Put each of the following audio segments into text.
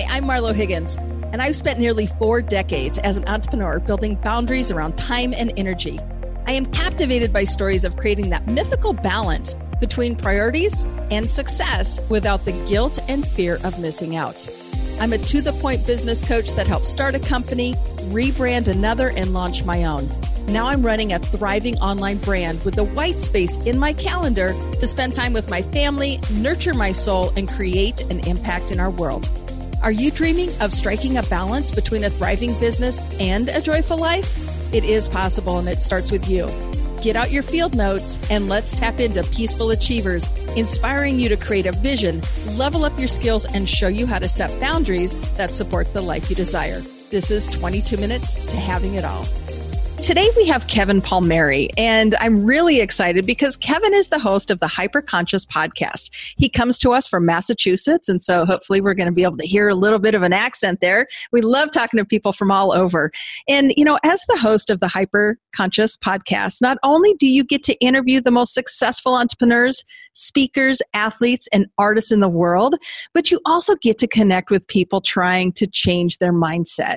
Hi, I'm Marlo Higgins, and I've spent nearly four decades as an entrepreneur building boundaries around time and energy. I am captivated by stories of creating that mythical balance between priorities and success without the guilt and fear of missing out. I'm a to the point business coach that helps start a company, rebrand another, and launch my own. Now I'm running a thriving online brand with the white space in my calendar to spend time with my family, nurture my soul, and create an impact in our world. Are you dreaming of striking a balance between a thriving business and a joyful life? It is possible, and it starts with you. Get out your field notes and let's tap into Peaceful Achievers, inspiring you to create a vision, level up your skills, and show you how to set boundaries that support the life you desire. This is 22 minutes to having it all. Today we have Kevin Palmieri, and I'm really excited because Kevin is the host of the Hyperconscious podcast. He comes to us from Massachusetts, and so hopefully we're going to be able to hear a little bit of an accent there. We love talking to people from all over. And, you know, as the host of the Hyperconscious podcast, not only do you get to interview the most successful entrepreneurs, speakers, athletes, and artists in the world, but you also get to connect with people trying to change their mindset.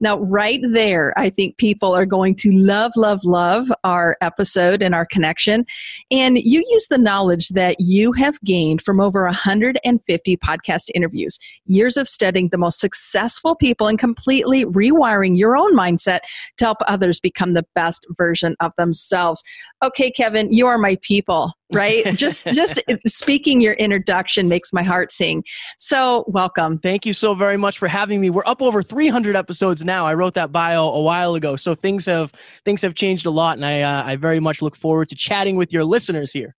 Now, right there, I think people are going to love, love, love our episode and our connection. And you use the knowledge that you have gained from over 150 podcast interviews, years of studying the most successful people and completely rewiring your own mindset to help others become the best version of themselves. Okay, Kevin, you are my people right? Just just speaking your introduction makes my heart sing. So welcome. Thank you so very much for having me. We're up over 300 episodes now. I wrote that bio a while ago. So things have things have changed a lot and i uh, i very much look forward to chatting with your listeners here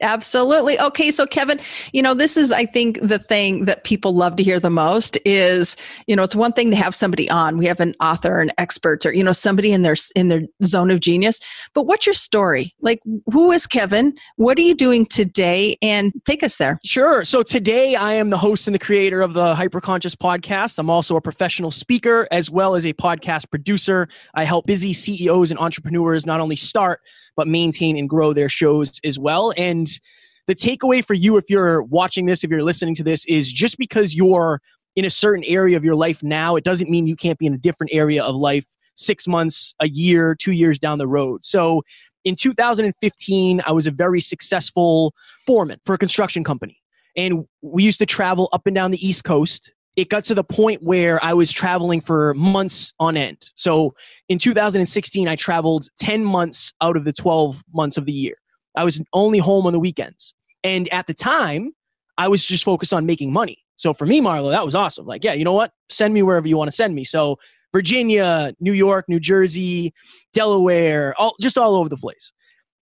Absolutely. Okay, so Kevin, you know, this is I think the thing that people love to hear the most is, you know, it's one thing to have somebody on. We have an author, an expert, or you know, somebody in their in their zone of genius. But what's your story? Like who is Kevin? What are you doing today? And take us there. Sure. So today I am the host and the creator of the Hyperconscious podcast. I'm also a professional speaker as well as a podcast producer. I help busy CEOs and entrepreneurs not only start but maintain and grow their shows as well. And the takeaway for you, if you're watching this, if you're listening to this, is just because you're in a certain area of your life now, it doesn't mean you can't be in a different area of life six months, a year, two years down the road. So in 2015, I was a very successful foreman for a construction company. And we used to travel up and down the East Coast it got to the point where I was traveling for months on end. So in 2016, I traveled 10 months out of the 12 months of the year. I was only home on the weekends. And at the time, I was just focused on making money. So for me, Marlo, that was awesome. Like, yeah, you know what? Send me wherever you want to send me. So Virginia, New York, New Jersey, Delaware, all just all over the place.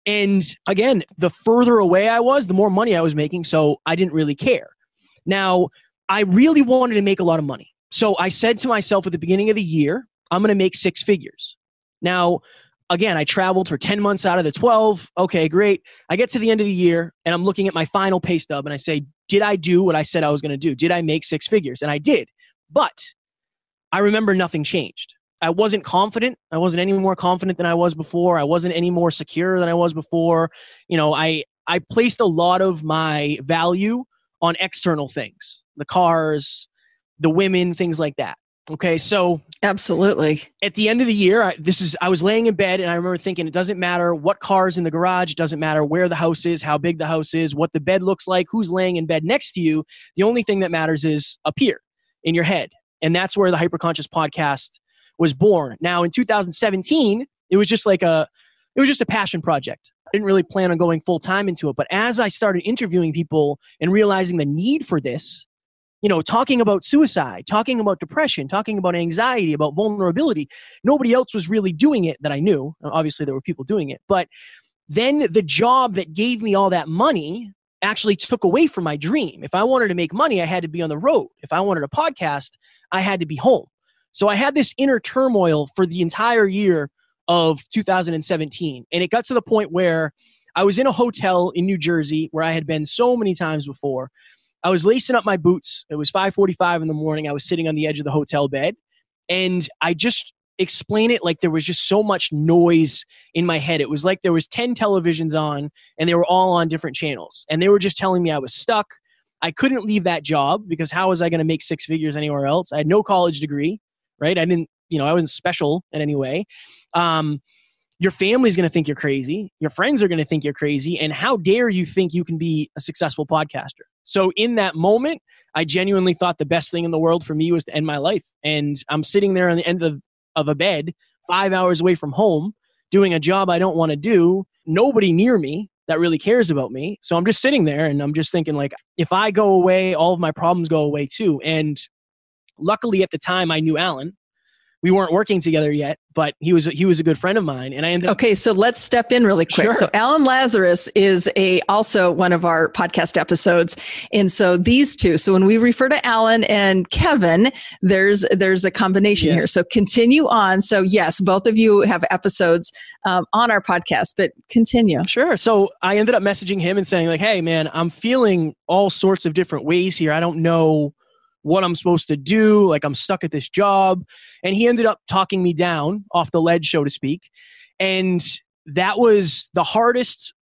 And again, the further away I was, the more money I was making. So I didn't really care. Now, I really wanted to make a lot of money. So I said to myself at the beginning of the year, I'm going to make six figures. Now, again, I traveled for 10 months out of the 12. Okay, great. I get to the end of the year and I'm looking at my final pay stub and I say, Did I do what I said I was going to do? Did I make six figures? And I did. But I remember nothing changed. I wasn't confident. I wasn't any more confident than I was before. I wasn't any more secure than I was before. You know, I I placed a lot of my value on external things the cars, the women, things like that. Okay, so absolutely. At the end of the year, I, this is I was laying in bed and I remember thinking, it doesn't matter what cars in the garage, it doesn't matter where the house is, how big the house is, what the bed looks like, who's laying in bed next to you. The only thing that matters is up here in your head, and that's where the Hyperconscious podcast was born. Now, in 2017, it was just like a it was just a passion project. I didn't really plan on going full time into it, but as I started interviewing people and realizing the need for this, you know, talking about suicide, talking about depression, talking about anxiety, about vulnerability. Nobody else was really doing it that I knew. Uh, obviously, there were people doing it. But then the job that gave me all that money actually took away from my dream. If I wanted to make money, I had to be on the road. If I wanted a podcast, I had to be home. So I had this inner turmoil for the entire year of 2017. And it got to the point where I was in a hotel in New Jersey where I had been so many times before. I was lacing up my boots. It was 5:45 in the morning. I was sitting on the edge of the hotel bed, and I just explain it like there was just so much noise in my head. It was like there was 10 televisions on and they were all on different channels. And they were just telling me I was stuck. I couldn't leave that job because how was I going to make six figures anywhere else? I had no college degree, right? I didn't, you know, I wasn't special in any way. Um, your family's going to think you're crazy. Your friends are going to think you're crazy. And how dare you think you can be a successful podcaster? So, in that moment, I genuinely thought the best thing in the world for me was to end my life. And I'm sitting there on the end of, of a bed, five hours away from home, doing a job I don't want to do, nobody near me that really cares about me. So I'm just sitting there and I'm just thinking like if I go away, all of my problems go away too. And luckily at the time I knew Alan we weren't working together yet, but he was he was a good friend of mine, and I ended. Up- okay, so let's step in really quick. Sure. So Alan Lazaros is a also one of our podcast episodes, and so these two. So when we refer to Alan and Kevin, there's there's a combination yes. here. So continue on. So yes, both of you have episodes um, on our podcast, but continue. Sure. So I ended up messaging him and saying like, "Hey, man, I'm feeling all sorts of different ways here. I don't know." What I'm supposed to do. Like I'm stuck at this job. And he ended up talking me down off the ledge, so to speak. And that was the hardest,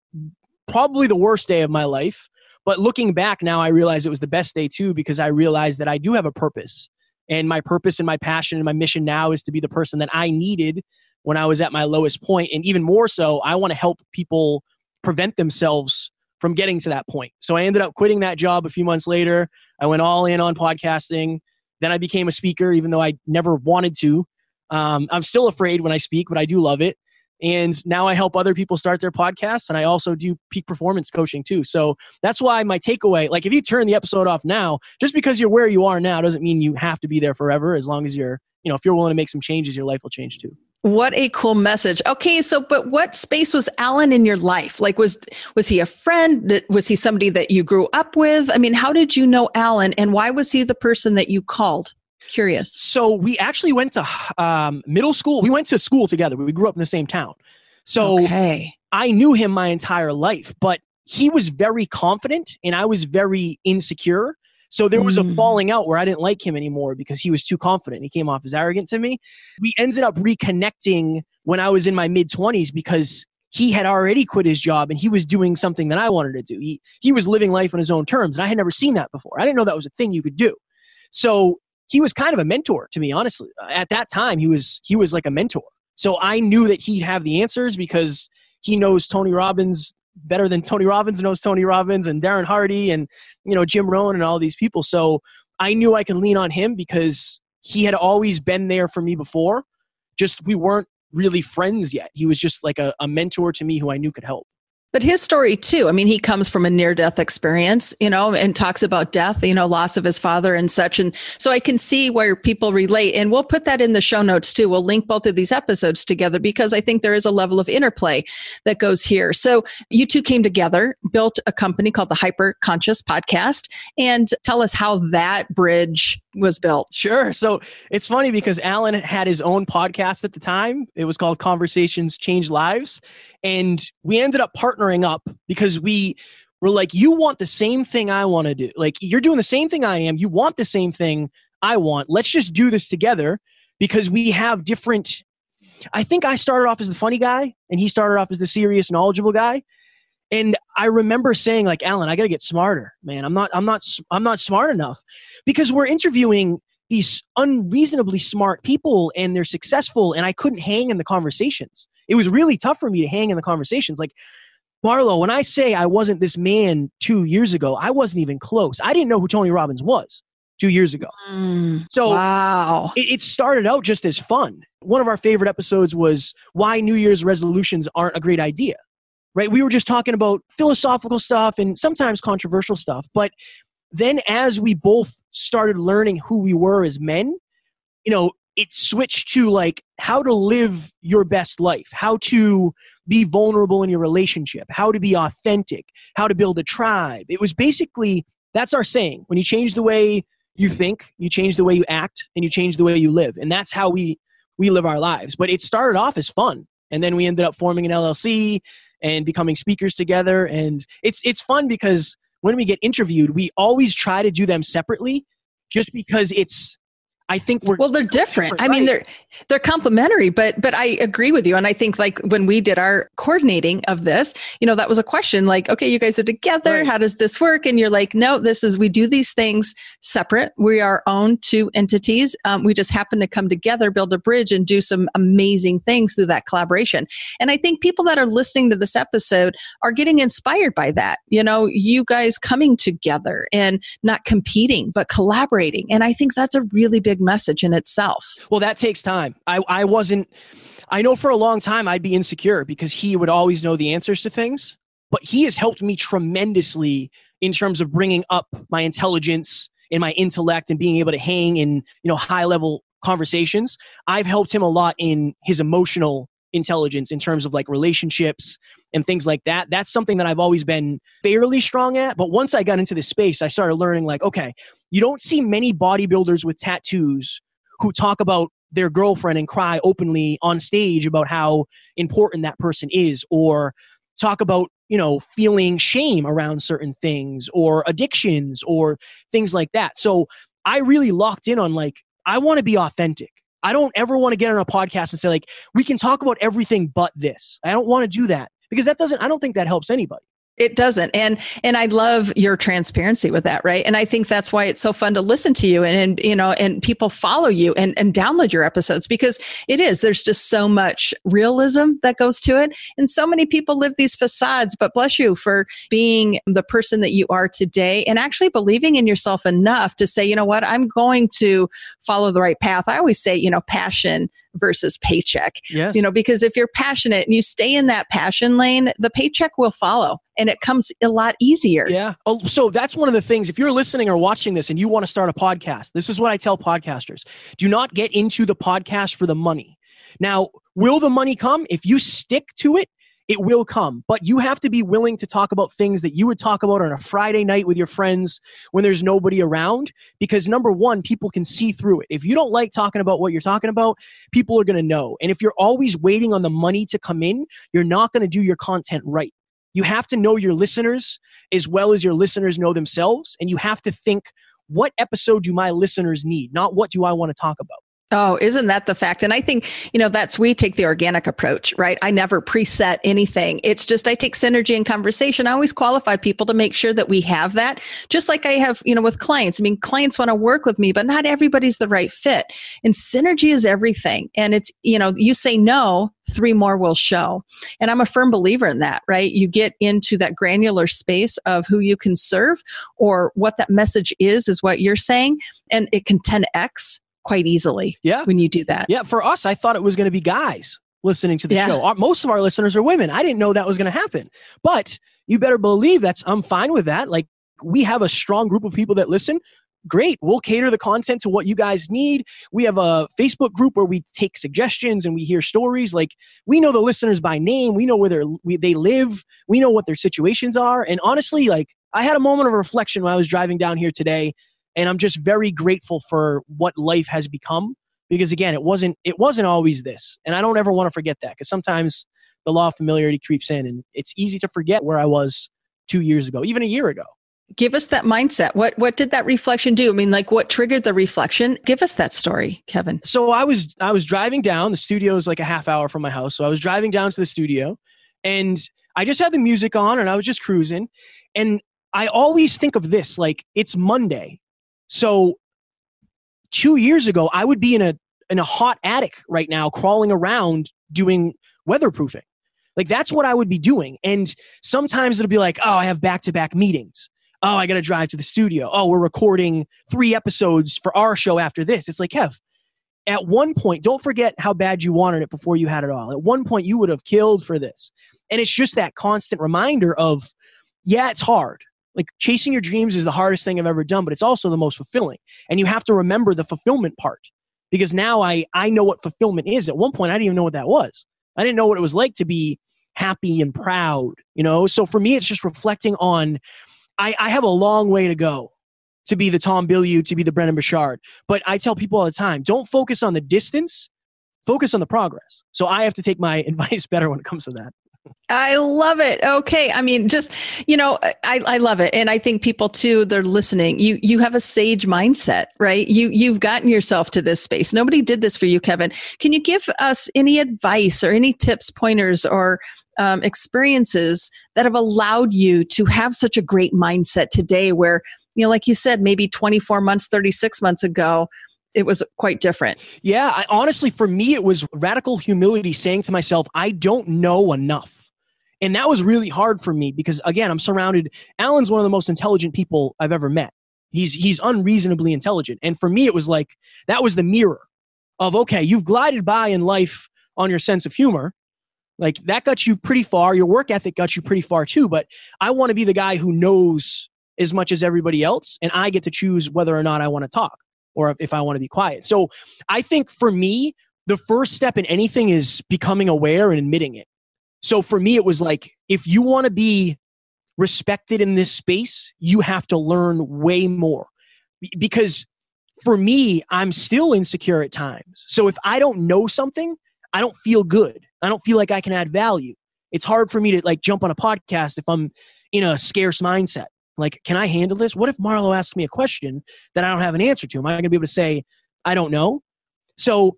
probably the worst day of my life. But looking back now, I realize it was the best day too because I realized that I do have a purpose. And my purpose and my passion and my mission now is to be the person that I needed when I was at my lowest point. And even more so, I want to help people prevent themselves from getting to that point. So I ended up quitting that job a few months later. I went all in on podcasting. Then I became a speaker, even though I never wanted to. Um, I'm still afraid when I speak, but I do love it. And now I help other people start their podcasts, and I also do peak performance coaching too. So that's why my takeaway like, if you turn the episode off now, just because you're where you are now doesn't mean you have to be there forever. As long as you're, you know, if you're willing to make some changes, your life will change too. What a cool message. Okay, so but what space was Alan in your life? Like was was he a friend? Was he somebody that you grew up with? I mean, how did you know Alan and why was he the person that you called? Curious. So we actually went to um, middle school. We went to school together. We grew up in the same town. So okay. I knew him my entire life, but he was very confident and I was very insecure. So there was a mm. falling out where I didn't like him anymore because he was too confident. He came off as arrogant to me. We ended up reconnecting when I was in my mid 20s because he had already quit his job and he was doing something that I wanted to do. He he was living life on his own terms and I had never seen that before. I didn't know that was a thing you could do. So he was kind of a mentor to me honestly. At that time he was he was like a mentor. So I knew that he'd have the answers because he knows Tony Robbins better than Tony Robbins knows Tony Robbins and Darren Hardy and you know Jim Rohn and all these people. So I knew I could lean on him because he had always been there for me before. Just we weren't really friends yet. He was just like a, a mentor to me who I knew could help. But his story too, I mean, he comes from a near death experience, you know, and talks about death, you know, loss of his father and such. And so I can see where people relate. And we'll put that in the show notes too. We'll link both of these episodes together because I think there is a level of interplay that goes here. So you two came together, built a company called the Hyper Conscious Podcast. And tell us how that bridge was built. Sure. So it's funny because Alan had his own podcast at the time. It was called Conversations Change Lives. And we ended up partnering up because we were like, you want the same thing I want to do. Like, you're doing the same thing I am. You want the same thing I want. Let's just do this together because we have different. I think I started off as the funny guy and he started off as the serious, knowledgeable guy. And I remember saying, like, Alan, I got to get smarter, man. I'm not, I'm not, I'm not smart enough because we're interviewing these unreasonably smart people and they're successful and I couldn't hang in the conversations it was really tough for me to hang in the conversations. Like, Marlo, when I say I wasn't this man two years ago, I wasn't even close. I didn't know who Tony Robbins was two years ago. Mm, so wow. It, it, started out just as fun. One of our favorite episodes was why New Year's resolutions aren't a great idea. Right? We were just talking about philosophical stuff and sometimes controversial stuff. But then as we both started learning who we were as men, you know, it switched to like how to live your best life, how to be vulnerable in your relationship, how to be authentic, how to build a tribe. It was basically that's our saying. When you change the way you think, you change the way you act, and you change the way you live. And that's how we we live our lives. But it started off as fun. And then we ended up forming an LLC and becoming speakers together. And it's it's fun because when we get interviewed, we always try to do them separately just because it's I think we're well, they're different. different I mean, they're they're complementary, but but I agree with you. And I think like when we did our coordinating of this, you know, that was a question like, okay, you guys are together. Right. How does this work? And you're like, no, this is we do these things separate. We are own two entities. Um, we just happen to come together, build a bridge, and do some amazing things through that collaboration. And I think people that are listening to this episode are getting inspired by that. You know, you guys coming together and not competing, but collaborating. And I think that's a really big message in itself. Well, that takes time. I, I wasn't, I know for a long time I'd be insecure because he would always know the answers to things, but he has helped me tremendously in terms of bringing up my intelligence and my intellect and being able to hang in, you know, high level conversations. I've helped him a lot in his emotional intelligence in terms of like relationships and things like that. That's something that I've always been fairly strong at. But once I got into this space, I started learning like, okay, you don't see many bodybuilders with tattoos who talk about their girlfriend and cry openly on stage about how important that person is or talk about you know feeling shame around certain things or addictions or things like that so i really locked in on like i want to be authentic I don't ever want to get on a podcast and say like we can talk about everything but this. I don't want to do that because that doesn't I don't think that helps anybody it doesn't. And and i love your transparency with that right? And i think that's why it's so fun to listen to you and, and you know and people follow you and and download your episodes because it is there's just so much realism that goes to it. And so many people live these facades but bless you for being the person that you are today and actually believing in yourself enough to say you know what? I'm going to follow the right path. I always say you know passion versus paycheck. Yes. You know, because if you're passionate and you stay in that passion lane, the paycheck will follow and it comes a lot easier. Yeah. Oh, so that's one of the things. If you're listening or watching this and you want to start a podcast, this is what I tell podcasters do not get into the podcast for the money. Now, will the money come? If you stick to it, it will come. But you have to be willing to talk about things that you would talk about on a Friday night with your friends when there's nobody around. Because number one, people can see through it. If you don't like talking about what you're talking about, people are going to know. And if you're always waiting on the money to come in, you're not going to do your content right. You have to know your listeners as well as your listeners know themselves. And you have to think, what episode do my listeners need? Not what do I want to talk about? Oh, isn't that the fact? And I think, you know, that's we take the organic approach, right? I never preset anything. It's just I take synergy and conversation. I always qualify people to make sure that we have that. Just like I have, you know, with clients. I mean, clients want to work with me, but not everybody's the right fit. And synergy is everything. And it's, you know, you say no, three more will show. And I'm a firm believer in that, right? You get into that granular space of who you can serve or what that message is, is what you're saying. And it can 10x quite easily. Yeah. When you do that. Yeah. For us, I thought it was going to be guys listening to the yeah. show. Our, most of our listeners are women. I didn't know that was going to happen. But you better believe that's I'm fine with that. Like we have a strong group of people that listen. Great. We'll cater the content to what you guys need. We have a Facebook group where we take suggestions and we hear stories. Like we know the listeners by name. We know where they're, we, they live. We know what their situations are. And honestly, like I had a moment of reflection when I was driving down here today and i'm just very grateful for what life has become because again it wasn't it wasn't always this. And i don't ever want to forget that because sometimes the law of familiarity creeps in and it's easy to forget where i was two years ago even a year ago. Give us that mindset. What what did that reflection do? I mean like what triggered the reflection? Give us that story kevin. So i was i was driving down the studio is like a half hour from my house so i was driving down to the studio and i just had the music on and i was just cruising and i always think of this like it's monday so two years ago, I would be in a in a hot attic right now, crawling around doing weatherproofing. Like that's what I would be doing. And sometimes it'll be like, oh, I have back to back meetings. Oh, I got to drive to the studio. Oh, we're recording three episodes for our show after this. It's like, Kev, at one point, don't forget how bad you wanted it before you had it all. At one point, you would have killed for this. And it's just that constant reminder of, yeah, it's hard like chasing your dreams is the hardest thing I've ever done, but it's also the most fulfilling. And you have to remember the fulfillment part because now I I know what fulfillment is. At one point I didn't even know what that was. I didn't know what it was like to be happy and proud, you know? So for me it's just reflecting on I, I have a long way to go to be the Tom Bilyeu, to be the Brendon Burchard. But I tell people all the time, don't focus on the distance, focus on the progress. So I have to take my advice better when it comes to that. I love it. Okay. I mean, just, you know, I, I love it. And I think people too, they're listening. You you have a sage mindset, right? You you've gotten yourself to this space. Nobody did this for you, Kevin. Can you give us any advice or any tips, pointers, or um, experiences that have allowed you to have such a great mindset today where, you know, like you said, maybe 24 months, 36 months ago, it was quite different. Yeah, I, honestly, for me, it was radical humility saying to myself, I don't know enough. And that was really hard for me because, again, I'm surrounded. Alan's one of the most intelligent people I've ever met. He's, he's unreasonably intelligent. And for me, it was like that was the mirror of, okay, you've glided by in life on your sense of humor. Like that got you pretty far. Your work ethic got you pretty far too. But I want to be the guy who knows as much as everybody else. And I get to choose whether or not I want to talk or if I want to be quiet. So I think for me, the first step in anything is becoming aware and admitting it. So for me, it was like, if you want to be respected in this space, you have to learn way more. Because for me, I'm still insecure at times. So if I don't know something, I don't feel good. I don't feel like I can add value. It's hard for me to like jump on a podcast if I'm in a scarce mindset. Like, can I handle this? What if Marlo asks me a question that I don't have an answer to? Am I going to be able to say, I don't know? So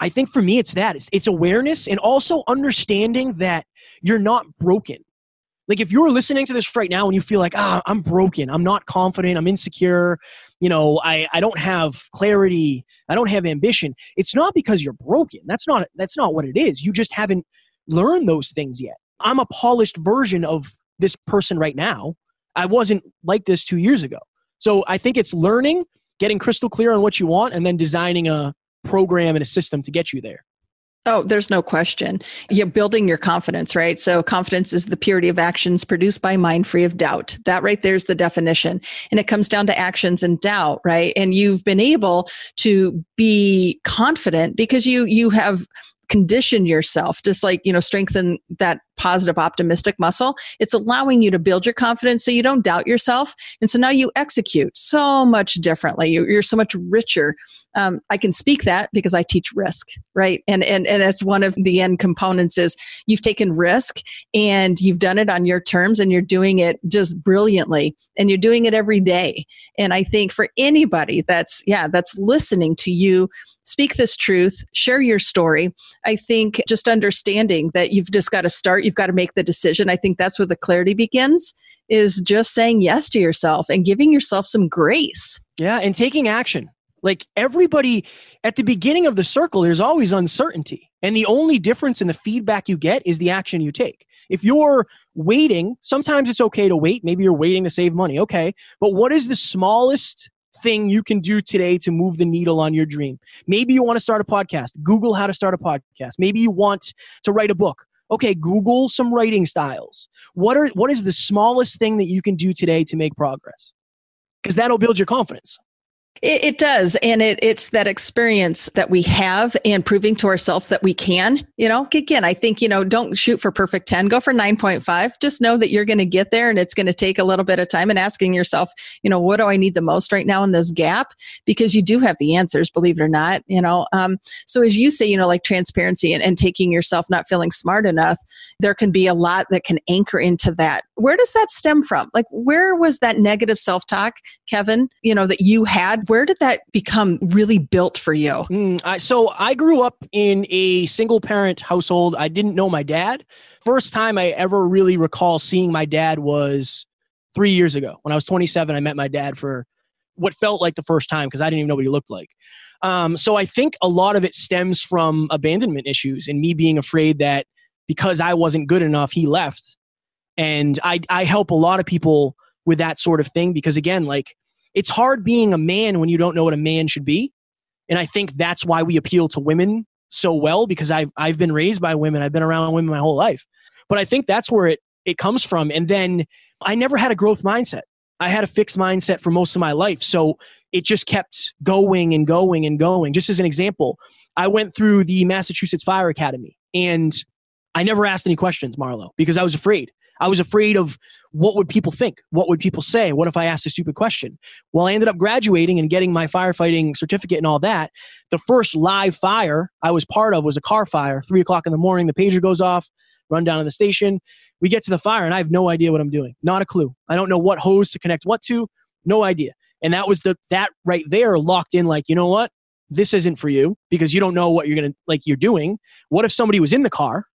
I think for me, it's that it's, it's awareness and also understanding that you're not broken. Like if you're listening to this right now and you feel like, ah, I'm broken, I'm not confident, I'm insecure, you know, I, I don't have clarity, I don't have ambition. It's not because you're broken. That's not that's not what it is. You just haven't learned those things yet. I'm a polished version of this person right now. I wasn't like this two years ago. So I think it's learning, getting crystal clear on what you want, and then designing a program and a system to get you there. Oh, there's no question. You're building your confidence, right? So, confidence is the purity of actions produced by mind free of doubt. That right there's the definition. And it comes down to actions and doubt, right? And you've been able to be confident because you you have condition yourself just like you know strengthen that positive optimistic muscle. It's allowing you to build your confidence so you don't doubt yourself. And so now you execute so much differently. You're, so much richer. Um, i can speak that because i teach risk right? And, and and that's one of the end components is you've taken risk and you've done it on your terms and you're doing it just brilliantly and you're doing it every day. And i think for anybody that's yeah that's listening to you speak this truth, share your story. I think just understanding that you've just got to start, you've got to make the decision. I think that's where the clarity begins is just saying yes to yourself and giving yourself some grace. Yeah, and taking action. Like everybody at the beginning of the circle, there's always uncertainty. And the only difference in the feedback you get is the action you take. If you're waiting, sometimes it's okay to wait. Maybe you're waiting to save money. Okay. But what is the smallest thing you can do today to move the needle on your dream. Maybe you want to start a podcast. Google how to start a podcast. Maybe you want to write a book. Okay, Google some writing styles. What are what is the smallest thing that you can do today to make progress? Because that'll build your confidence. It, it, does. And it, it's that experience that we have and proving to ourselves that we can, you know, again, I think, you know, don't shoot for perfect 10, go for 9.5. Just know that you're going to get there and it's going to take a little bit of time and asking yourself, you know, what do I need the most right now in this gap? Because you do have the answers, believe it or not, you know. Um, so as you say, you know, like transparency and, and taking yourself not feeling smart enough, there can be a lot that can anchor into that. Where does that stem from? Like, where was that negative self talk, Kevin, you know, that you had? where did that become really built for you? Mm, I, so I grew up in a single parent household. I didn't know my dad. First time I ever really recall seeing my dad was three years ago. When I was 27, I met my dad for what felt like the first time because I didn't even know what he looked like. Um, so I think a lot of it stems from abandonment issues and me being afraid that because I wasn't good enough, he left. And I, I help a lot of people with that sort of thing because, again, like it's hard being a man when you don't know what a man should be. And I think that's why we appeal to women so well because I've, I've been raised by women. I've been around women my whole life. But I think that's where it, it comes from. And then I never had a growth mindset. I had a fixed mindset for most of my life. So it just kept going and going and going. Just as an example, I went through the Massachusetts Fire Academy and I never asked any questions, Marlo, because I was afraid. I was afraid of what would people think? What would people say? What if I asked a stupid question? Well, I ended up graduating and getting my firefighting certificate and all that. The first live fire I was part of was a car fire, three o'clock in the morning. The pager goes off. run down to the station. We get to the fire and I have no idea what I'm doing. Not a clue. I don't know what hose to connect what to. No idea. And that was the that right there locked in like, you know what? This isn't for you because you don't know what you're to like you're doing. What if somebody was in the car?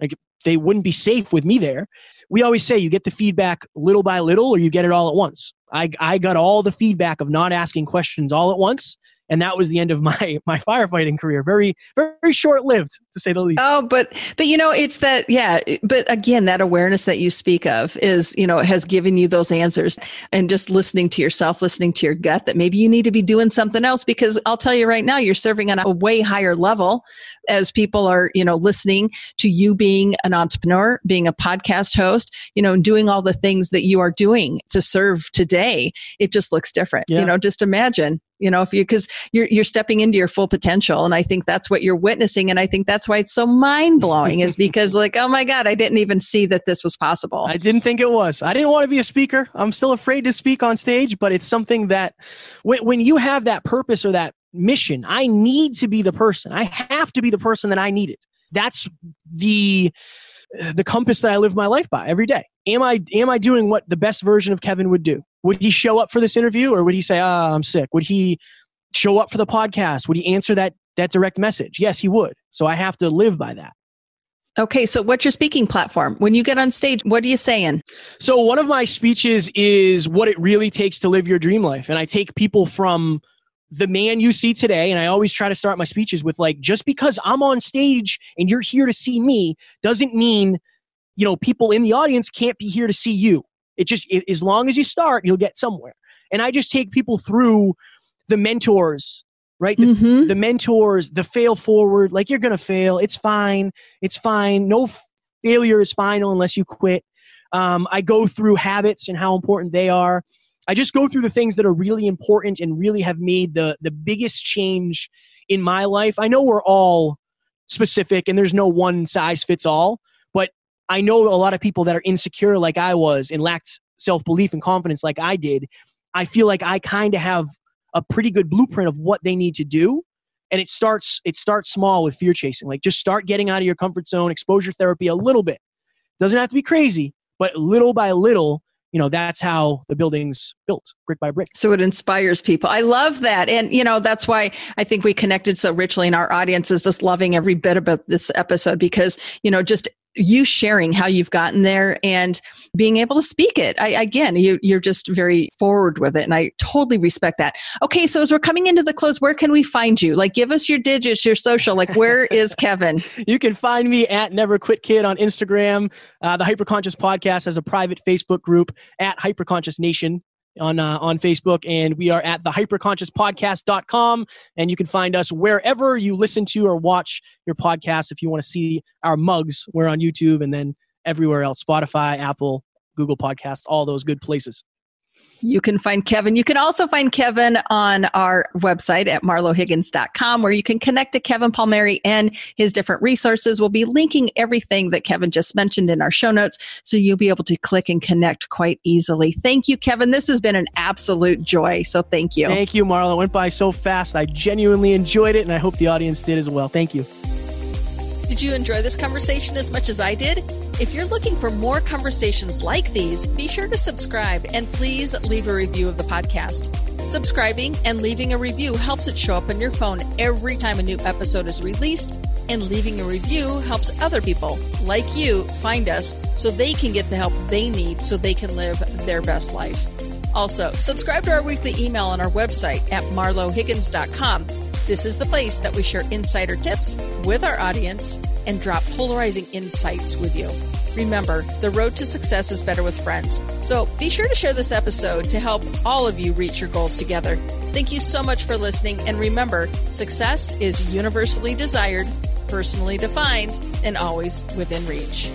Like they wouldn't be safe with me there. We always say you get the feedback little by little or you get it all at once. I I got all the feedback of not asking questions all at once and that was the end of my my firefighting career. Very very short lived to say the least. Oh but but you know it's that yeah but again that awareness that you speak of is you know has given you those answers and just listening to yourself listening to your gut that maybe you need to be doing something else because i'll tell you right now you're serving on a way higher level as people are you know listening to you being an entrepreneur being a podcast host you know doing all the things that you are doing to serve today. It just looks different. Yeah. you know just imagine you know if you because you're you're stepping into your full potential. And i think that's what you're witnessing. And i think that's why it's so mind-blowing is because like oh my god i didn't even see that this was possible. I didn't think it was. I didn't want to be a speaker. I'm still afraid to speak on stage but it's something that when, when you have that purpose or that mission i need to be the person. I have to be the person that i needed that's the the compass that i live my life by every day. Am i am i doing what the best version of kevin would do would he show up for this interview or would he say, ah, oh, I'm sick? Would he show up for the podcast? Would he answer that, that direct message? Yes, he would. So I have to live by that. Okay, so what's your speaking platform? When you get on stage, what are you saying? So, one of my speeches is what it really takes to live your dream life. And I take people from the man you see today, and I always try to start my speeches with like, just because I'm on stage and you're here to see me doesn't mean, you know, people in the audience can't be here to see you. It just it, as long as you start, you'll get somewhere. And I just take people through the mentors, right? The, mm-hmm. the mentors, the fail forward. Like you're gonna fail. It's fine. It's fine. No f- failure is final unless you quit. Um, I go through habits and how important they are. I just go through the things that are really important and really have made the the biggest change in my life. I know we're all specific and there's no one size fits all, I know a lot of people that are insecure like I was and lacked self belief and confidence like I did. I feel like I kind of have a pretty good blueprint of what they need to do. And it starts it starts small with fear chasing. Like just start getting out of your comfort zone, exposure therapy a little bit. Doesn't have to be crazy, but little by little, you know that's how the building's built brick by brick so it inspires people i love that and you know that's why i think we connected so richly and our audience is just loving every bit about this episode because you know just you sharing how you've gotten there and being able to speak it. I, again, you, you're just very forward with it, and I totally respect that. Okay, so as we're coming into the close, where can we find you? Like, give us your digits, your social. Like, where is Kevin? You can find me at Never Quit Kid on Instagram. Uh, the Hyperconscious Podcast has a private Facebook group at Hyperconscious Nation on uh, on Facebook, and we are at the hyperconsciouspodcast.com. And you can find us wherever you listen to or watch your podcast. If you want to see our mugs, we're on YouTube and then everywhere else Spotify, Apple, Google Podcasts, all those good places. You can find Kevin. You can also find Kevin on our website at marlohiggins.com where you can connect to Kevin Palmieri and his different resources. We'll be linking everything that Kevin just mentioned in our show notes so you'll be able to click and connect quite easily. Thank you, Kevin. This has been an absolute joy. So thank you. Thank you, Marlo. It went by so fast. I genuinely enjoyed it and I hope the audience did as well. Thank you. Did you enjoy this conversation as much as I did? If you're looking for more conversations like these, be sure to subscribe and please leave a review of the podcast. Subscribing and leaving a review helps it show up on your phone every time a new episode is released, and leaving a review helps other people like you find us so they can get the help they need so they can live their best life. Also, subscribe to our weekly email on our website at marlohiggins.com this is the place that we share insider tips with our audience and drop polarizing insights with you. Remember, the road to success is better with friends. So be sure to share this episode to help all of you reach your goals together. Thank you so much for listening. And remember, success is universally desired, personally defined, and always within reach.